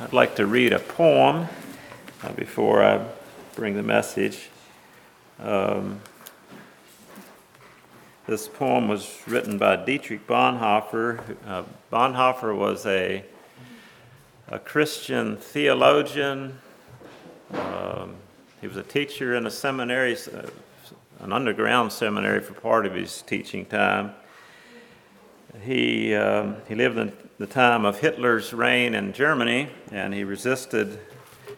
I'd like to read a poem uh, before I bring the message. Um, this poem was written by Dietrich Bonhoeffer. Uh, Bonhoeffer was a, a Christian theologian. Um, he was a teacher in a seminary, uh, an underground seminary for part of his teaching time. He, um, he lived in the time of Hitler's reign in Germany, and he resisted,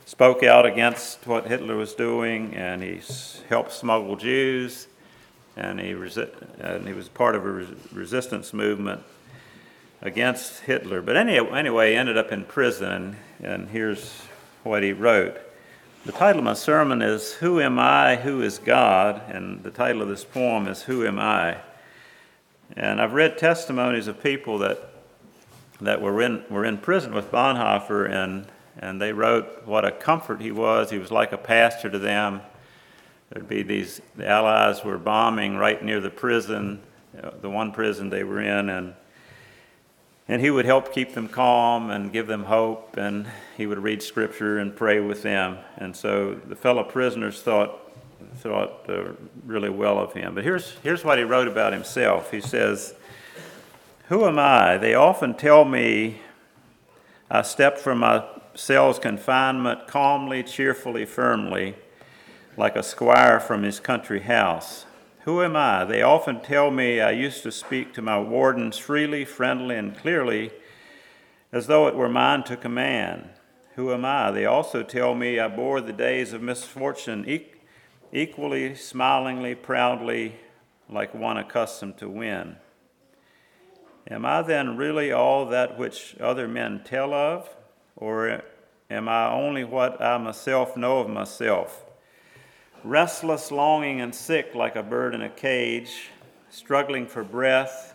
spoke out against what Hitler was doing, and he helped smuggle Jews, and he, resi- and he was part of a res- resistance movement against Hitler. But anyway, anyway, he ended up in prison, and here's what he wrote. The title of my sermon is Who Am I? Who is God? And the title of this poem is Who Am I? And I've read testimonies of people that, that were, in, were in prison with Bonhoeffer, and, and they wrote what a comfort he was. He was like a pastor to them. There'd be these, the Allies were bombing right near the prison, uh, the one prison they were in, and, and he would help keep them calm and give them hope, and he would read scripture and pray with them. And so the fellow prisoners thought, thought uh, really well of him. But here's, here's what he wrote about himself. He says, Who am I? They often tell me I stepped from my cell's confinement calmly, cheerfully, firmly, like a squire from his country house. Who am I? They often tell me I used to speak to my wardens freely, friendly, and clearly, as though it were mine to command. Who am I? They also tell me I bore the days of misfortune equally smilingly, proudly, like one accustomed to win. Am I then really all that which other men tell of, or am I only what I myself know of myself? Restless, longing, and sick like a bird in a cage, struggling for breath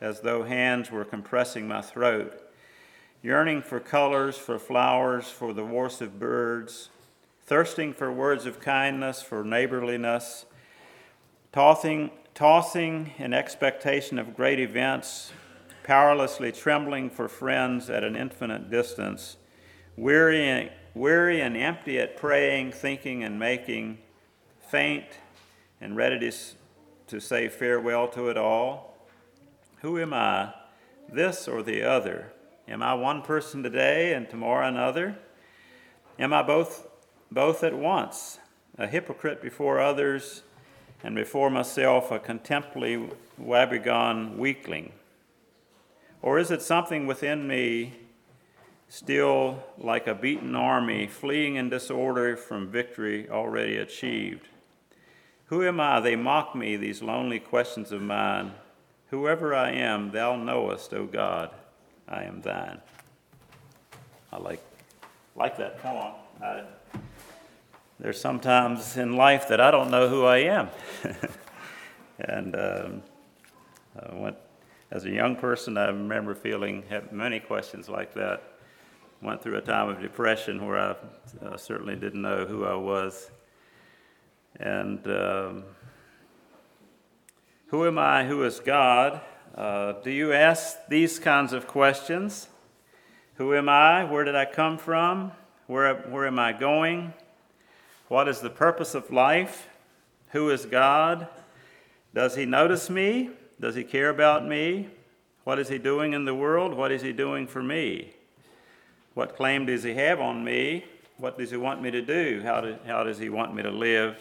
as though hands were compressing my throat, yearning for colors, for flowers, for the voice of birds thirsting for words of kindness, for neighborliness, tossing, tossing in expectation of great events, powerlessly trembling for friends at an infinite distance, weary, weary and empty at praying, thinking, and making, faint and ready to, to say farewell to it all. Who am I, this or the other? Am I one person today and tomorrow another? Am I both both at once, a hypocrite before others, and before myself, a contemptibly woebegone weakling? Or is it something within me still like a beaten army fleeing in disorder from victory already achieved? Who am I? They mock me, these lonely questions of mine. Whoever I am, thou knowest, O God, I am thine. I like, like that poem. I, there's sometimes in life that I don't know who I am. and um, I went, as a young person, I remember feeling many questions like that. Went through a time of depression where I uh, certainly didn't know who I was. And um, who am I? Who is God? Uh, do you ask these kinds of questions? Who am I? Where did I come from? Where, where am I going? What is the purpose of life? Who is God? Does He notice me? Does He care about me? What is He doing in the world? What is He doing for me? What claim does He have on me? What does He want me to do? How, do, how does He want me to live?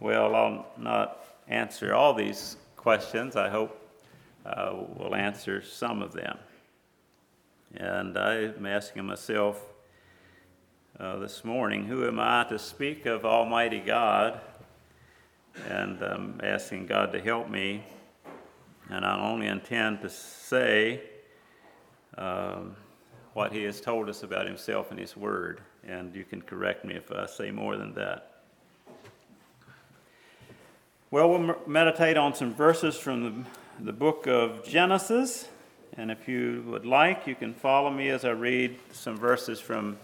Well, I'll not answer all these questions. I hope uh, we'll answer some of them. And I'm asking myself, uh, this morning Who am I to speak of Almighty God? And I'm asking God to help me. And I only intend to say um, what He has told us about Himself and His Word. And you can correct me if I say more than that. Well, we'll meditate on some verses from the, the book of Genesis. And if you would like, you can follow me as I read some verses from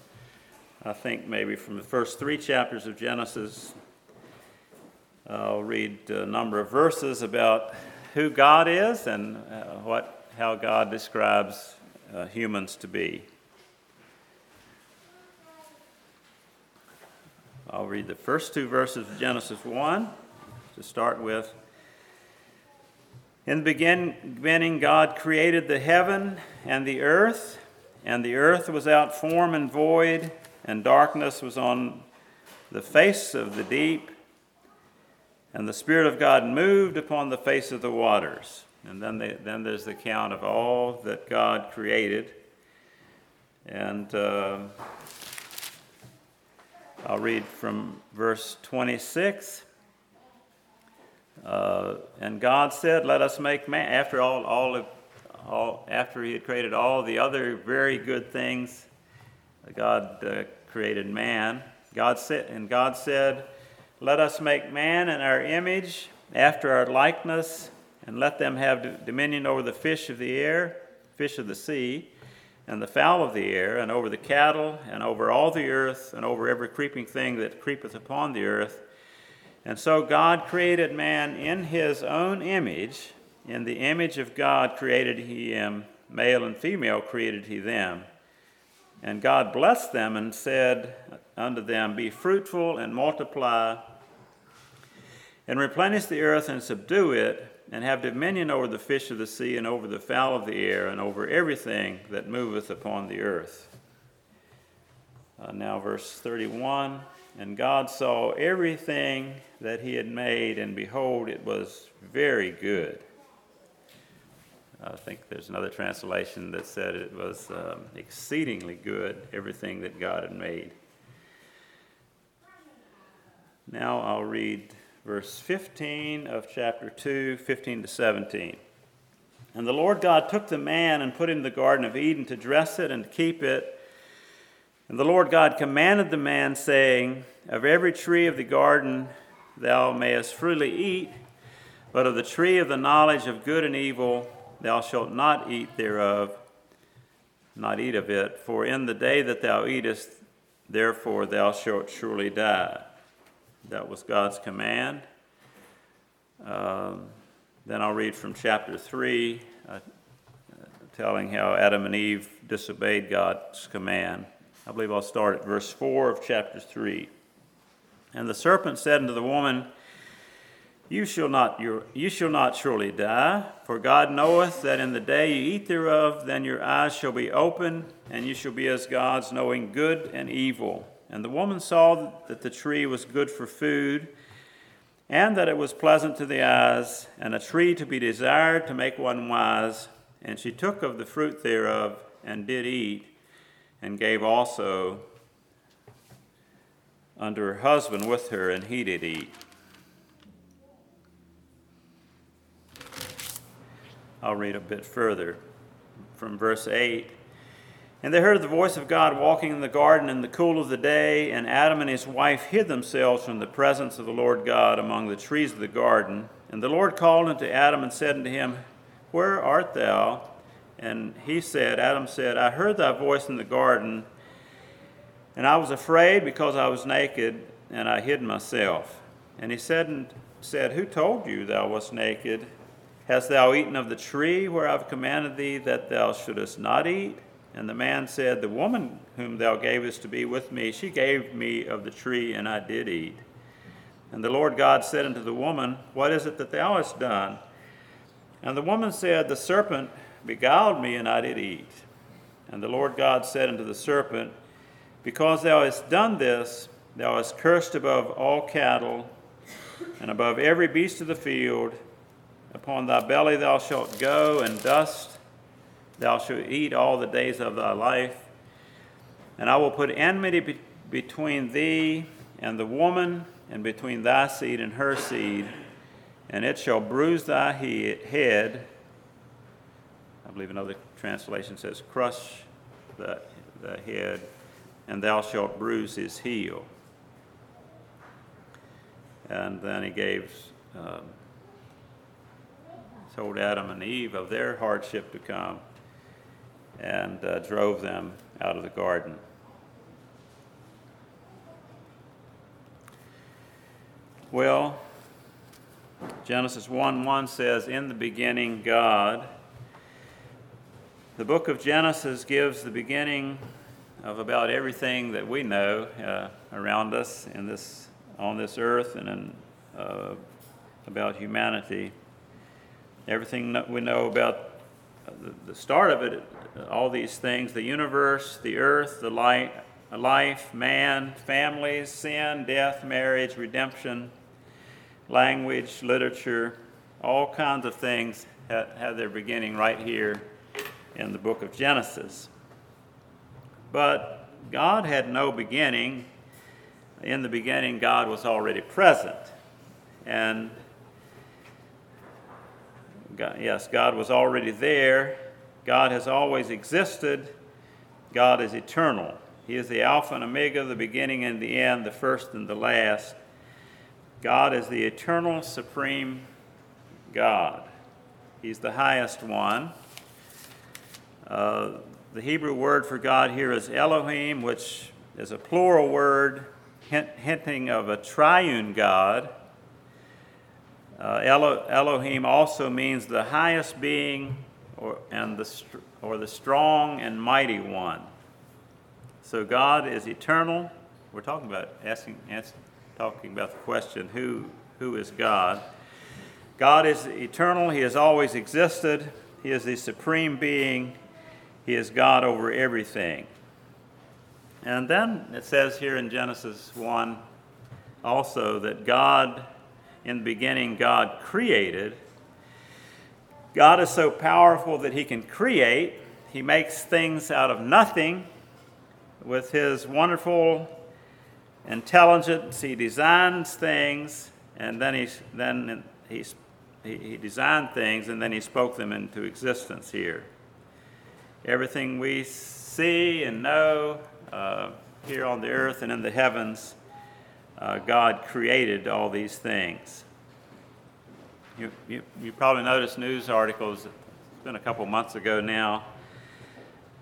I think maybe from the first three chapters of Genesis. I'll read a number of verses about who God is and uh, what, how God describes uh, humans to be. I'll read the first two verses of Genesis 1 to start with. In the beginning, God created the heaven and the earth, and the earth was out form and void, and darkness was on the face of the deep and the Spirit of God moved upon the face of the waters. And then, they, then there's the count of all that God created. And uh, I'll read from verse 26. Uh, and God said, "Let us make man." After all, all, of, all, after He had created all the other very good things, God uh, created man. God said, and God said, "Let us make man in our image, after our likeness, and let them have dominion over the fish of the air, fish of the sea." and the fowl of the air, and over the cattle, and over all the earth, and over every creeping thing that creepeth upon the earth. And so God created man in his own image. In the image of God created he him, male and female created he them. And God blessed them and said unto them, Be fruitful and multiply, and replenish the earth and subdue it and have dominion over the fish of the sea, and over the fowl of the air, and over everything that moveth upon the earth. Uh, now, verse 31 And God saw everything that he had made, and behold, it was very good. I think there's another translation that said it was um, exceedingly good, everything that God had made. Now I'll read verse 15 of chapter 2, 15 to 17. And the Lord God took the man and put him in the Garden of Eden to dress it and to keep it. And the Lord God commanded the man, saying, Of every tree of the garden thou mayest freely eat, but of the tree of the knowledge of good and evil thou shalt not eat thereof, not eat of it, for in the day that thou eatest, therefore thou shalt surely die. That was God's command. Um, then I'll read from chapter 3, uh, telling how Adam and Eve disobeyed God's command. I believe I'll start at verse 4 of chapter 3. And the serpent said unto the woman, you shall, not, you shall not surely die, for God knoweth that in the day you eat thereof, then your eyes shall be open, and you shall be as gods, knowing good and evil. And the woman saw that the tree was good for food, and that it was pleasant to the eyes, and a tree to be desired to make one wise. And she took of the fruit thereof, and did eat, and gave also unto her husband with her, and he did eat. I'll read a bit further from verse 8. And they heard the voice of God walking in the garden in the cool of the day, and Adam and his wife hid themselves from the presence of the Lord God among the trees of the garden. And the Lord called unto Adam and said unto him, Where art thou? And he said, Adam said, I heard thy voice in the garden, and I was afraid because I was naked, and I hid myself. And he said, said Who told you thou wast naked? Hast thou eaten of the tree where I've commanded thee that thou shouldest not eat? And the man said, The woman whom thou gavest to be with me, she gave me of the tree, and I did eat. And the Lord God said unto the woman, What is it that thou hast done? And the woman said, The serpent beguiled me, and I did eat. And the Lord God said unto the serpent, Because thou hast done this, thou hast cursed above all cattle, and above every beast of the field. Upon thy belly thou shalt go, and dust thou shalt eat all the days of thy life. And I will put enmity be- between thee and the woman, and between thy seed and her seed, and it shall bruise thy he- head. I believe another translation says, crush the, the head, and thou shalt bruise his heel. And then he gave, um, told Adam and Eve of their hardship to come and uh, drove them out of the garden. Well, Genesis 1 1 says, In the beginning, God. The book of Genesis gives the beginning of about everything that we know uh, around us in this, on this earth and in, uh, about humanity. Everything that we know about the, the start of it, all these things the universe, the earth, the light, life, man, families, sin, death, marriage, redemption, language, literature, all kinds of things have, their beginning right here in the book of Genesis. But God had no beginning. In the beginning, God was already present. And God, yes, God was already there. God has always existed. God is eternal. He is the Alpha and Omega, the beginning and the end, the first and the last. God is the eternal, supreme God. He's the highest one. Uh, the Hebrew word for God here is Elohim, which is a plural word hint, hinting of a triune God. Uh, Elo, Elohim also means the highest being or, and the, or the strong and mighty one. So God is eternal. We're talking about asking, asking talking about the question who, who is God? God is eternal, He has always existed, He is the supreme being, He is God over everything. And then it says here in Genesis 1 also that God, in the beginning, God created. God is so powerful that He can create. He makes things out of nothing with His wonderful intelligence. He designs things, and then, he, then he, he designed things, and then He spoke them into existence here. Everything we see and know uh, here on the earth and in the heavens, uh, God created all these things. You, you, you, probably noticed news articles, it's been a couple months ago now,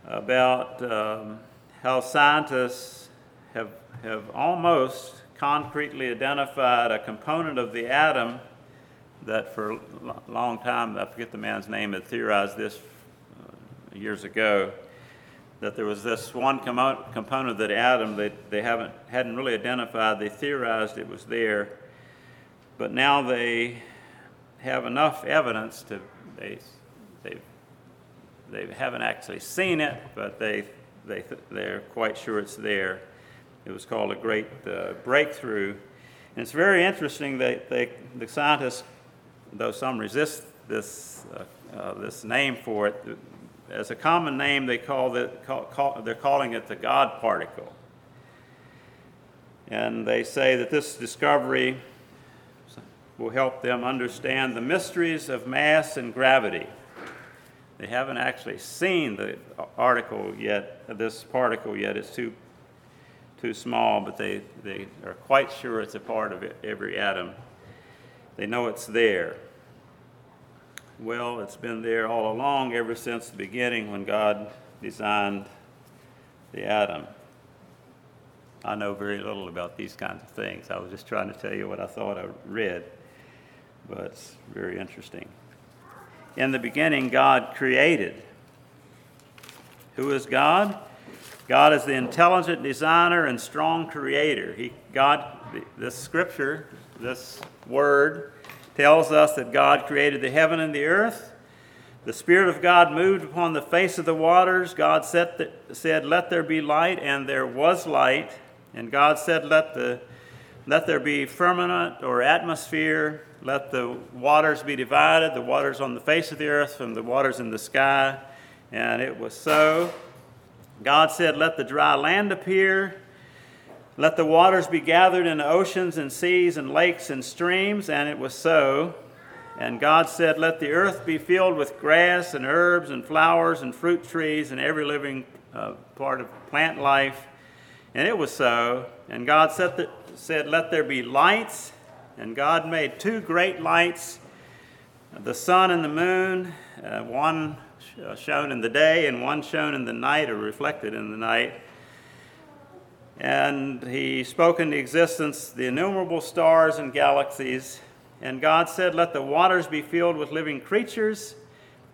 about um, how scientists have, have almost concretely identified a component of the atom that for a long time, I forget the man's name, had theorized this uh, years ago, that there was this one com- component that atom that they haven't, hadn't really identified. They theorized it was there, but now they have enough evidence to, they, they, they haven't actually seen it, but they, they, they're quite sure it's there. It was called a great uh, breakthrough. And it's very interesting that they, the scientists, though some resist this, uh, uh, this name for it, as a common name, they call it, call, call, they're calling it the God particle. And they say that this discovery will help them understand the mysteries of mass and gravity. They haven't actually seen the article yet, this particle yet. It's too, too small, but they, they are quite sure it's a part of every atom. They know it's there. Well, it's been there all along ever since the beginning when God designed the atom. I know very little about these kinds of things. I was just trying to tell you what I thought I read, but it's very interesting. In the beginning, God created. Who is God? God is the intelligent designer and strong creator. He, God, this scripture, this word, tells us that God created the heaven and the earth. The Spirit of God moved upon the face of the waters. God said, said, Let there be light, and there was light. And God said, Let, the, let there be firmament or atmosphere. Let the waters be divided, the waters on the face of the earth from the waters in the sky. And it was so. God said, Let the dry land appear. Let the waters be gathered in oceans and seas and lakes and streams, and it was so. And God said, Let the earth be filled with grass and herbs and flowers and fruit trees and every living uh, part of plant life. And it was so. And God said, that, said, Let there be lights. And God made two great lights the sun and the moon, uh, one shown in the day and one shown in the night or reflected in the night. And he spoke into existence the innumerable stars and galaxies. And God said, Let the waters be filled with living creatures,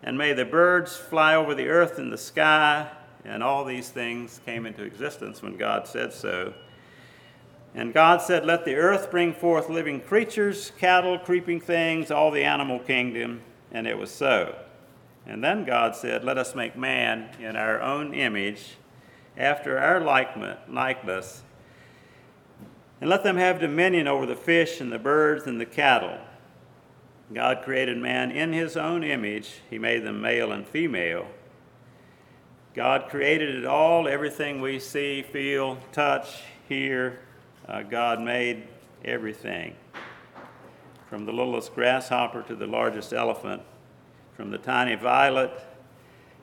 and may the birds fly over the earth and the sky. and all these things came into existence when God said so. And God said, Let the earth bring forth living creatures, cattle, creeping things, all the animal kingdom. And it was so. And then God said, Let us make man in our own image, after our likeness, and let them have dominion over the fish and the birds and the cattle. God created man in his own image, He made them male and female. God created it all, everything we see, feel, touch, hear. Uh, God made everything. From the littlest grasshopper to the largest elephant, from the tiny violet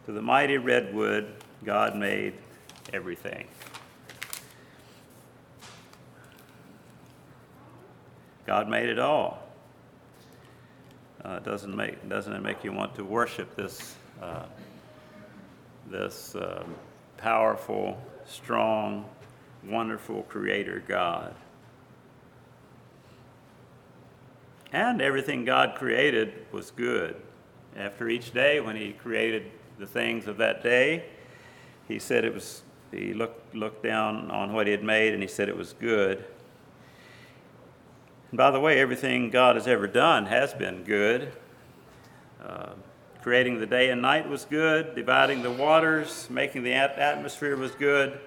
to the mighty redwood, God made everything. God made it all. Uh, doesn't make doesn't it make you want to worship this uh, this um, powerful, strong, wonderful Creator God? And everything God created was good. After each day, when He created the things of that day, He said it was. He looked looked down on what He had made, and He said it was good. And by the way, everything God has ever done has been good. Uh, creating the day and night was good. Dividing the waters, making the atmosphere was good.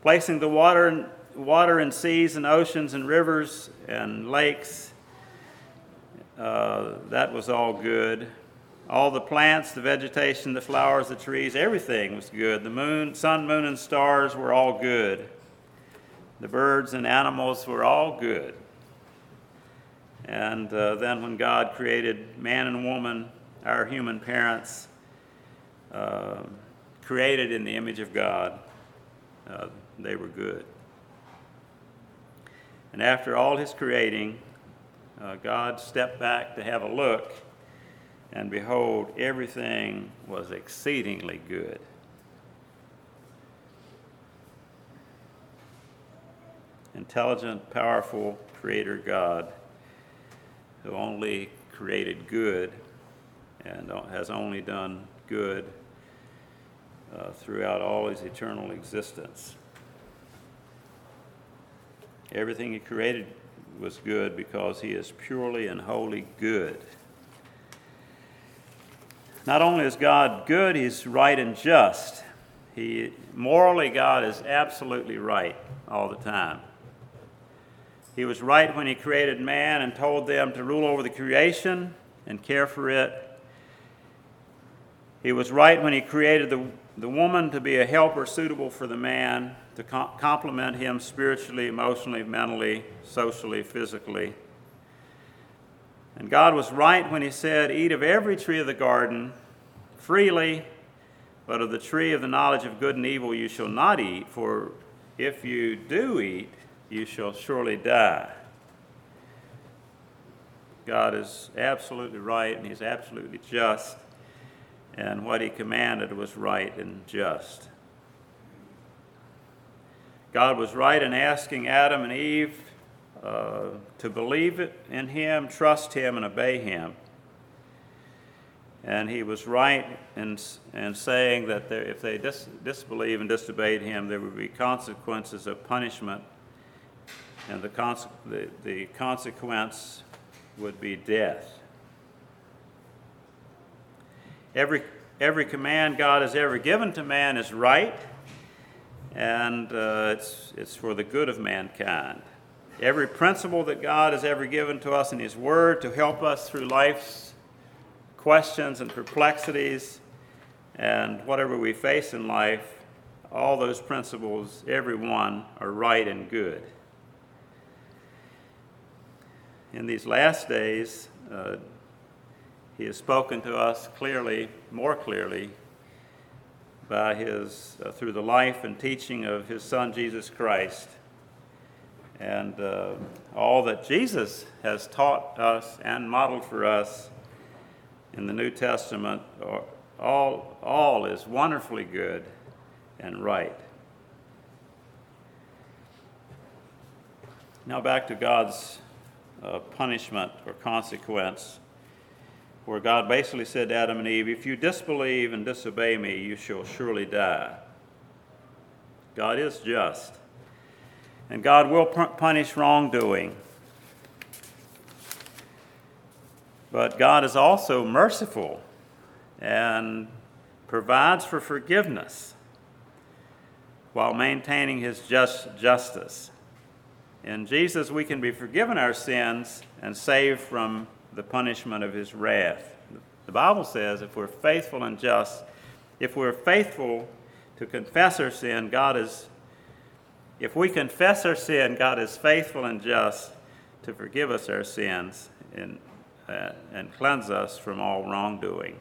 Placing the water water and seas and oceans and rivers and lakes, uh, that was all good. All the plants, the vegetation, the flowers, the trees, everything was good. The moon, sun, moon, and stars were all good. The birds and animals were all good. And uh, then when God created man and woman, our human parents, uh, created in the image of God, uh, they were good. And after all his creating, uh, God stepped back to have a look, and behold, everything was exceedingly good. Intelligent, powerful Creator God who only created good and has only done good uh, throughout all his eternal existence. Everything he created was good because he is purely and wholly good. Not only is God good, he's right and just. He morally God is absolutely right all the time. He was right when he created man and told them to rule over the creation and care for it. He was right when he created the, the woman to be a helper suitable for the man, to com- complement him spiritually, emotionally, mentally, socially, physically. And God was right when he said, Eat of every tree of the garden freely, but of the tree of the knowledge of good and evil you shall not eat, for if you do eat, you shall surely die. God is absolutely right and He's absolutely just, and what He commanded was right and just. God was right in asking Adam and Eve uh, to believe in Him, trust Him, and obey Him. And He was right in, in saying that there, if they dis- disbelieve and disobeyed Him, there would be consequences of punishment and the, conse- the, the consequence would be death. Every, every command God has ever given to man is right, and uh, it's, it's for the good of mankind. Every principle that God has ever given to us in His Word to help us through life's questions and perplexities and whatever we face in life, all those principles, every one, are right and good in these last days, uh, he has spoken to us clearly, more clearly, by his, uh, through the life and teaching of his son Jesus Christ. And uh, all that Jesus has taught us and modeled for us in the New Testament, all, all is wonderfully good and right. Now back to God's uh, punishment or consequence, where God basically said to Adam and Eve, If you disbelieve and disobey me, you shall surely die. God is just. And God will punish wrongdoing. But God is also merciful and provides for forgiveness while maintaining his just justice. In Jesus, we can be forgiven our sins and saved from the punishment of his wrath. The Bible says if we're faithful and just, if we're faithful to confess our sin, God is, if we confess our sin, God is faithful and just to forgive us our sins and, uh, and cleanse us from all wrongdoing.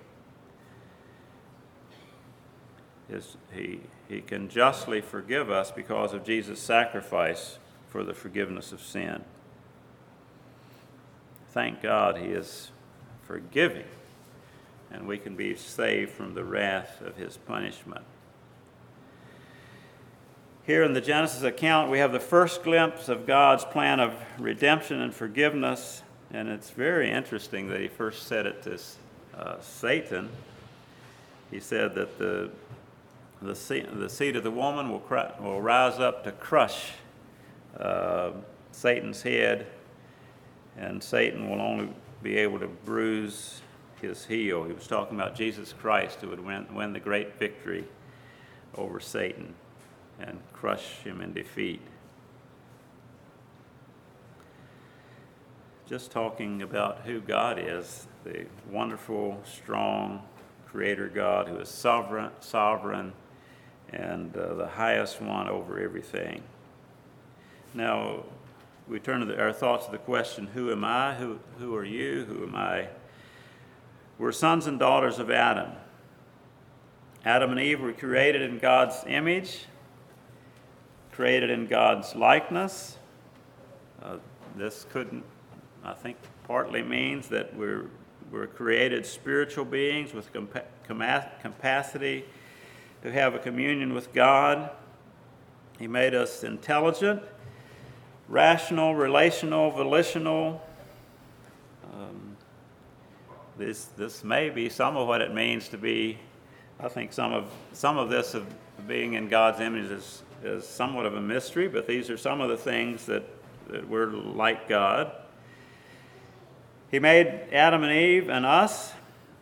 His, he, he can justly forgive us because of Jesus' sacrifice for the forgiveness of sin. Thank God he is forgiving, and we can be saved from the wrath of his punishment. Here in the Genesis account, we have the first glimpse of God's plan of redemption and forgiveness, and it's very interesting that he first said it to uh, Satan. He said that the, the, seed, the seed of the woman will, will rise up to crush uh, Satan's head, and Satan will only be able to bruise his heel. He was talking about Jesus Christ who would win, win the great victory over Satan and crush him in defeat. Just talking about who God is, the wonderful, strong creator God who is sovereign, sovereign and uh, the highest one over everything. Now, we turn the, our thoughts to the question who am I? Who, who are you? Who am I? We're sons and daughters of Adam. Adam and Eve were created in God's image, created in God's likeness. Uh, this couldn't, I think, partly means that we're, we're created spiritual beings with compa- capacity to have a communion with God. He made us intelligent rational, relational, volitional. Um, this, this may be some of what it means to be, I think some of, some of this of being in God's image is, is somewhat of a mystery, but these are some of the things that, that we're like God. He made Adam and Eve and us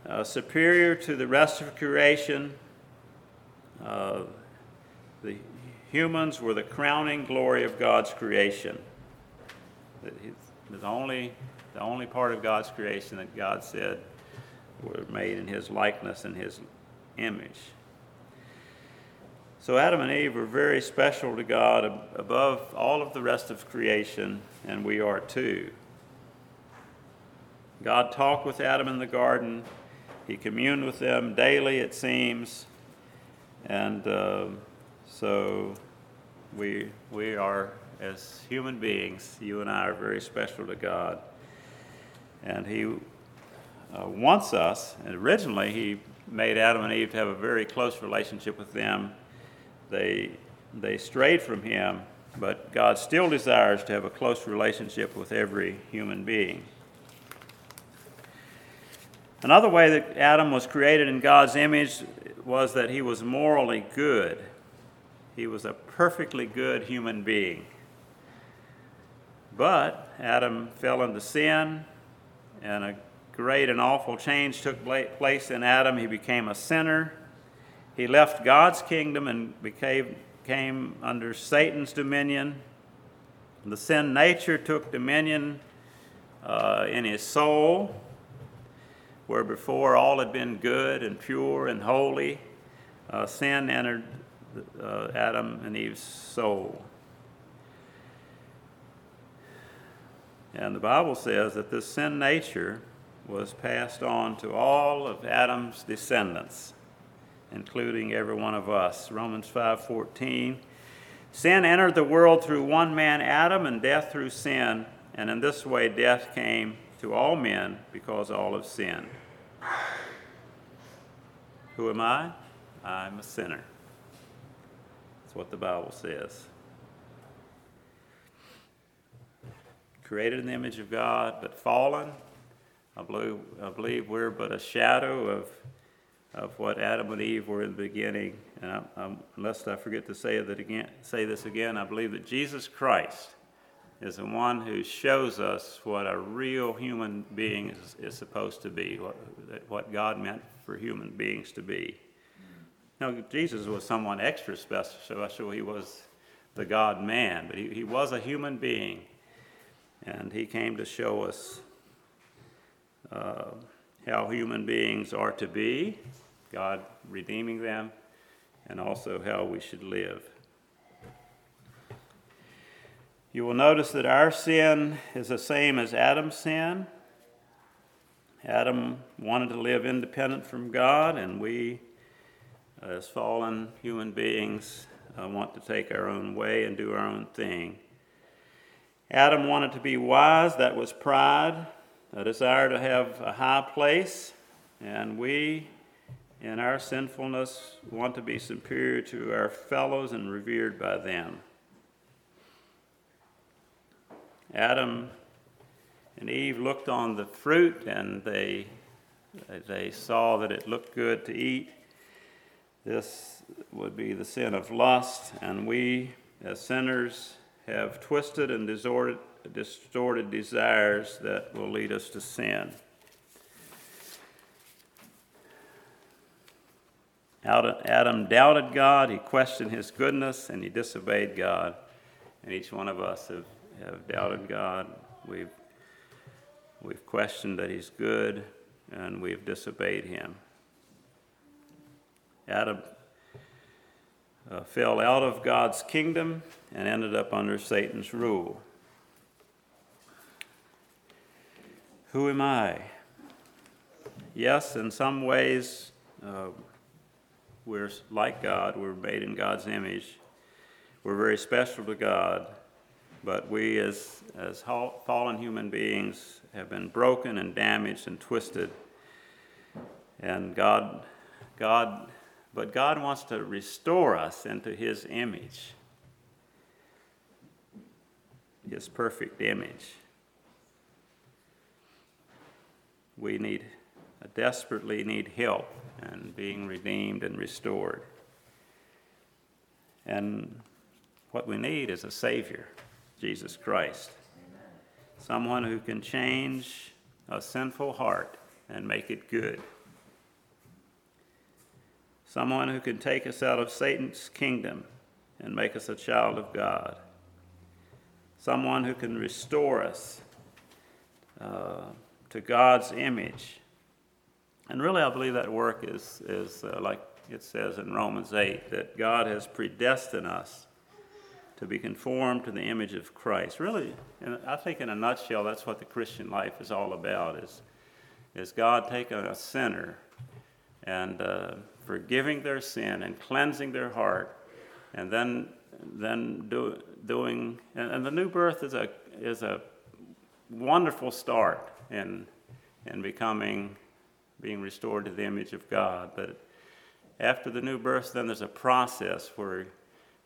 uh, superior to the rest of creation. Uh, the humans were the crowning glory of God's creation. The only, the only part of God's creation that God said were made in his likeness and his image. So Adam and Eve were very special to God above all of the rest of creation, and we are too. God talked with Adam in the garden. He communed with them daily, it seems. And uh, so we, we are, as human beings, you and I are very special to God. And He uh, wants us, and originally He made Adam and Eve to have a very close relationship with them. They, they strayed from Him, but God still desires to have a close relationship with every human being. Another way that Adam was created in God's image was that he was morally good. He was a perfectly good human being. But Adam fell into sin, and a great and awful change took place in Adam. He became a sinner. He left God's kingdom and became, came under Satan's dominion. The sin nature took dominion uh, in his soul, where before all had been good and pure and holy. Uh, sin entered uh, Adam and Eve's soul. And the Bible says that this sin nature was passed on to all of Adam's descendants, including every one of us. Romans 5:14 Sin entered the world through one man Adam and death through sin, and in this way death came to all men because all have sinned. Who am I? I'm a sinner. That's what the Bible says. Created in the image of God, but fallen. I believe, I believe we're but a shadow of of what Adam and Eve were in the beginning. And I, I, unless I forget to say that again, say this again, I believe that Jesus Christ is the one who shows us what a real human being is, is supposed to be, what, what God meant for human beings to be. Now, Jesus was someone extra special. So he was the God man, but he, he was a human being. And he came to show us uh, how human beings are to be, God redeeming them, and also how we should live. You will notice that our sin is the same as Adam's sin. Adam wanted to live independent from God, and we, as fallen human beings, uh, want to take our own way and do our own thing. Adam wanted to be wise, that was pride, a desire to have a high place, and we, in our sinfulness, want to be superior to our fellows and revered by them. Adam and Eve looked on the fruit and they, they saw that it looked good to eat. This would be the sin of lust, and we, as sinners, have twisted and distorted, distorted desires that will lead us to sin. Adam doubted God, he questioned his goodness, and he disobeyed God. And each one of us have, have doubted God. We've, we've questioned that he's good, and we've disobeyed him. Adam uh, fell out of God's kingdom and ended up under Satan's rule. Who am I? Yes, in some ways, uh, we're like God. We're made in God's image. We're very special to God. But we, as, as fallen human beings, have been broken and damaged and twisted. And God, God but God wants to restore us into His image, His perfect image. We need, desperately need help and being redeemed and restored. And what we need is a Savior, Jesus Christ. Someone who can change a sinful heart and make it good someone who can take us out of Satan's kingdom and make us a child of God, someone who can restore us uh, to God's image. And really, I believe that work is, is uh, like it says in Romans 8 that God has predestined us to be conformed to the image of Christ. Really, and I think in a nutshell, that's what the Christian life is all about is, is God taking a sinner and uh, forgiving their sin and cleansing their heart, and then then do, doing and, and, the new birth is a is a wonderful start in in becoming being restored to the image of God. But after the new birth, then there's a process where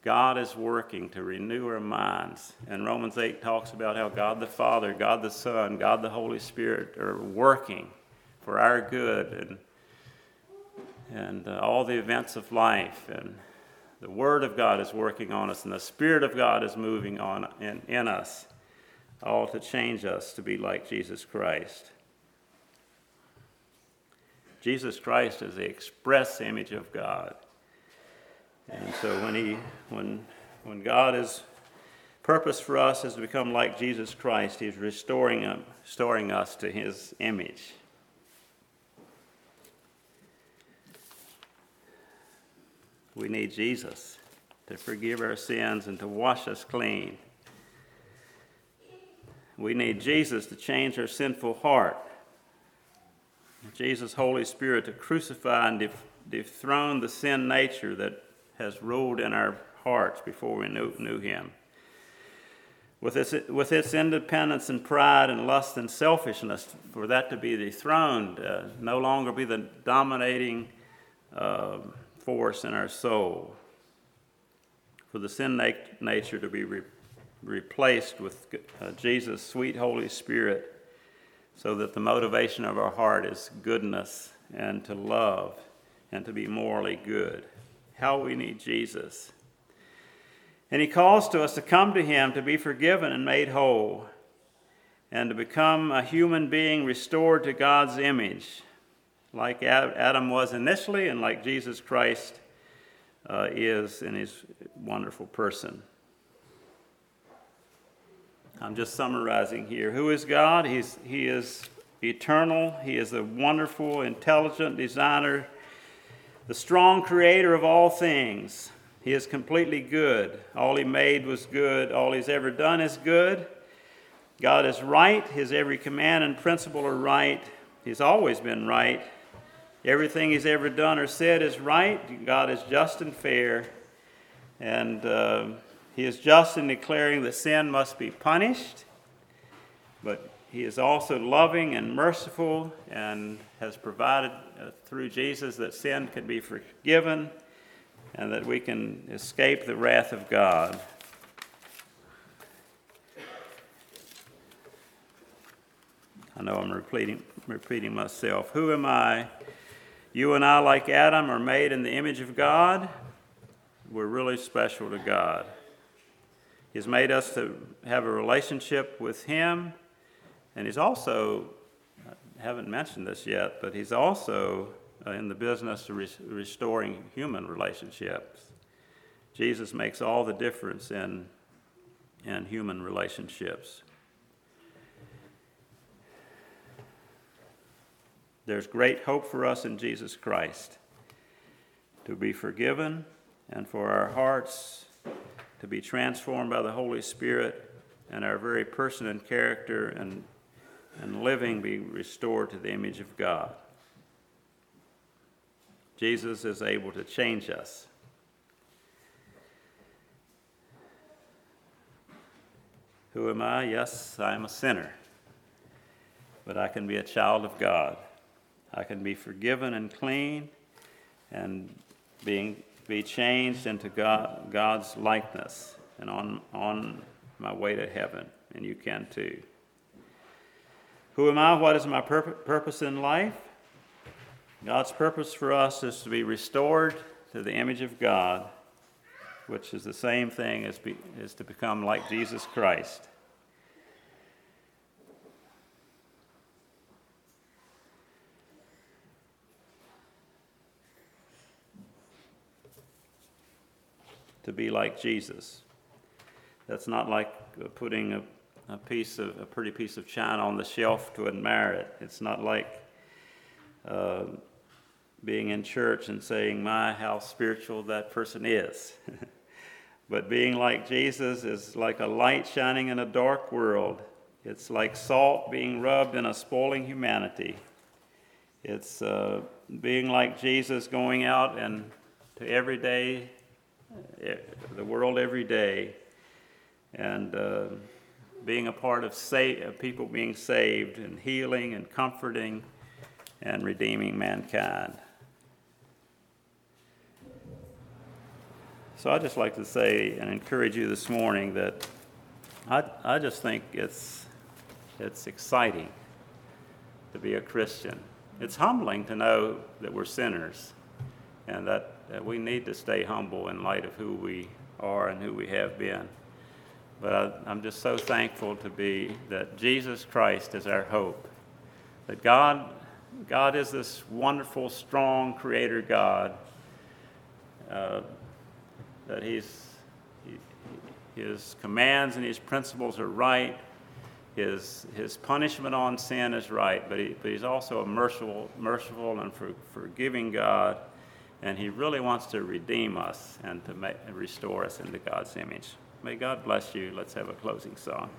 God is working to renew our minds. And Romans 8 talks about how God the Father, God the Son, God the Holy Spirit are working for our good and and uh, all the events of life. And the Word of God is working on us, and the Spirit of God is moving on in, in us, all to change us to be like Jesus Christ. Jesus Christ is the express image of God. And so when he when when God is purpose for us is to become like Jesus Christ, he's restoring, um, him, restoring us to his image. We need Jesus to forgive our sins and to wash us clean. We need Jesus to change our sinful heart. Jesus' Holy Spirit to crucify and dethrone the sin nature that has ruled in our hearts before we knew, knew Him. With its, with its independence and pride and lust and selfishness, for that to be dethroned, uh, no longer be the dominating. Uh, force in our soul, for the sin nature to be re- replaced with uh, Jesus' sweet Holy Spirit, so that the motivation of our heart is goodness and to love and to be morally good. How we need Jesus. And he calls to us to come to him to be forgiven and made whole, and to become a human being restored to God's image, like Adam was initially, and like Jesus Christ uh, is in his wonderful person. I'm just summarizing here. Who is God? He's, he is eternal, He is a wonderful, intelligent designer, the strong creator of all things. He is completely good. All He made was good, all He's ever done is good. God is right, His every command and principle are right. He's always been right. Everything He's ever done or said is right. God is just and fair. And uh, He is just in declaring that sin must be punished. But he is also loving and merciful and has provided uh, through Jesus that sin can be forgiven and that we can escape the wrath of God. I know I'm repeating, repeating myself. Who am I? You and I, like Adam, are made in the image of God. We're really special to God. He's made us to have a relationship with Him and he's also, I haven't mentioned this yet, but he's also uh, in the business of restoring human relationships. Jesus makes all the difference in, in human relationships. There's great hope for us in Jesus Christ to be forgiven and for our hearts to be transformed by the Holy Spirit and our very person and character and and living be restored to the image of God. Jesus is able to change us. Who am I? Yes, I am a sinner. But I can be a child of God. I can be forgiven and clean and being, be changed into God, God's likeness and on, on my way to heaven. And you can too. Who am I? What is my pur- purpose in life? God's purpose for us is to be restored to the image of God, which is the same thing as, be, as to become like Jesus Christ. To be like Jesus. That's not like putting a a piece of a pretty piece of china on the shelf to admire it. It's not like uh, being in church and saying, "My, how spiritual that person is." but being like Jesus is like a light shining in a dark world. It's like salt being rubbed in a spoiling humanity. It's uh, being like Jesus going out and to every day, eh, the world every day, and uh, being a part of sa- people being saved and healing and comforting and redeeming mankind. So I'd just like to say and encourage you this morning that I, I just think it's, it's exciting to be a Christian. It's humbling to know that we're sinners and that, that we need to stay humble in light of who we are and who we have been. But I, am just so thankful to be that Jesus Christ is our hope. That God, God is this wonderful, strong creator God. Uh, that he's, he, his commands and his principles are right. His, his punishment on sin is right, but, he, but he's also a merciful, merciful and for, forgiving God, and he really wants to redeem us and to restore us into God's image. May God bless you. Let's have a closing song.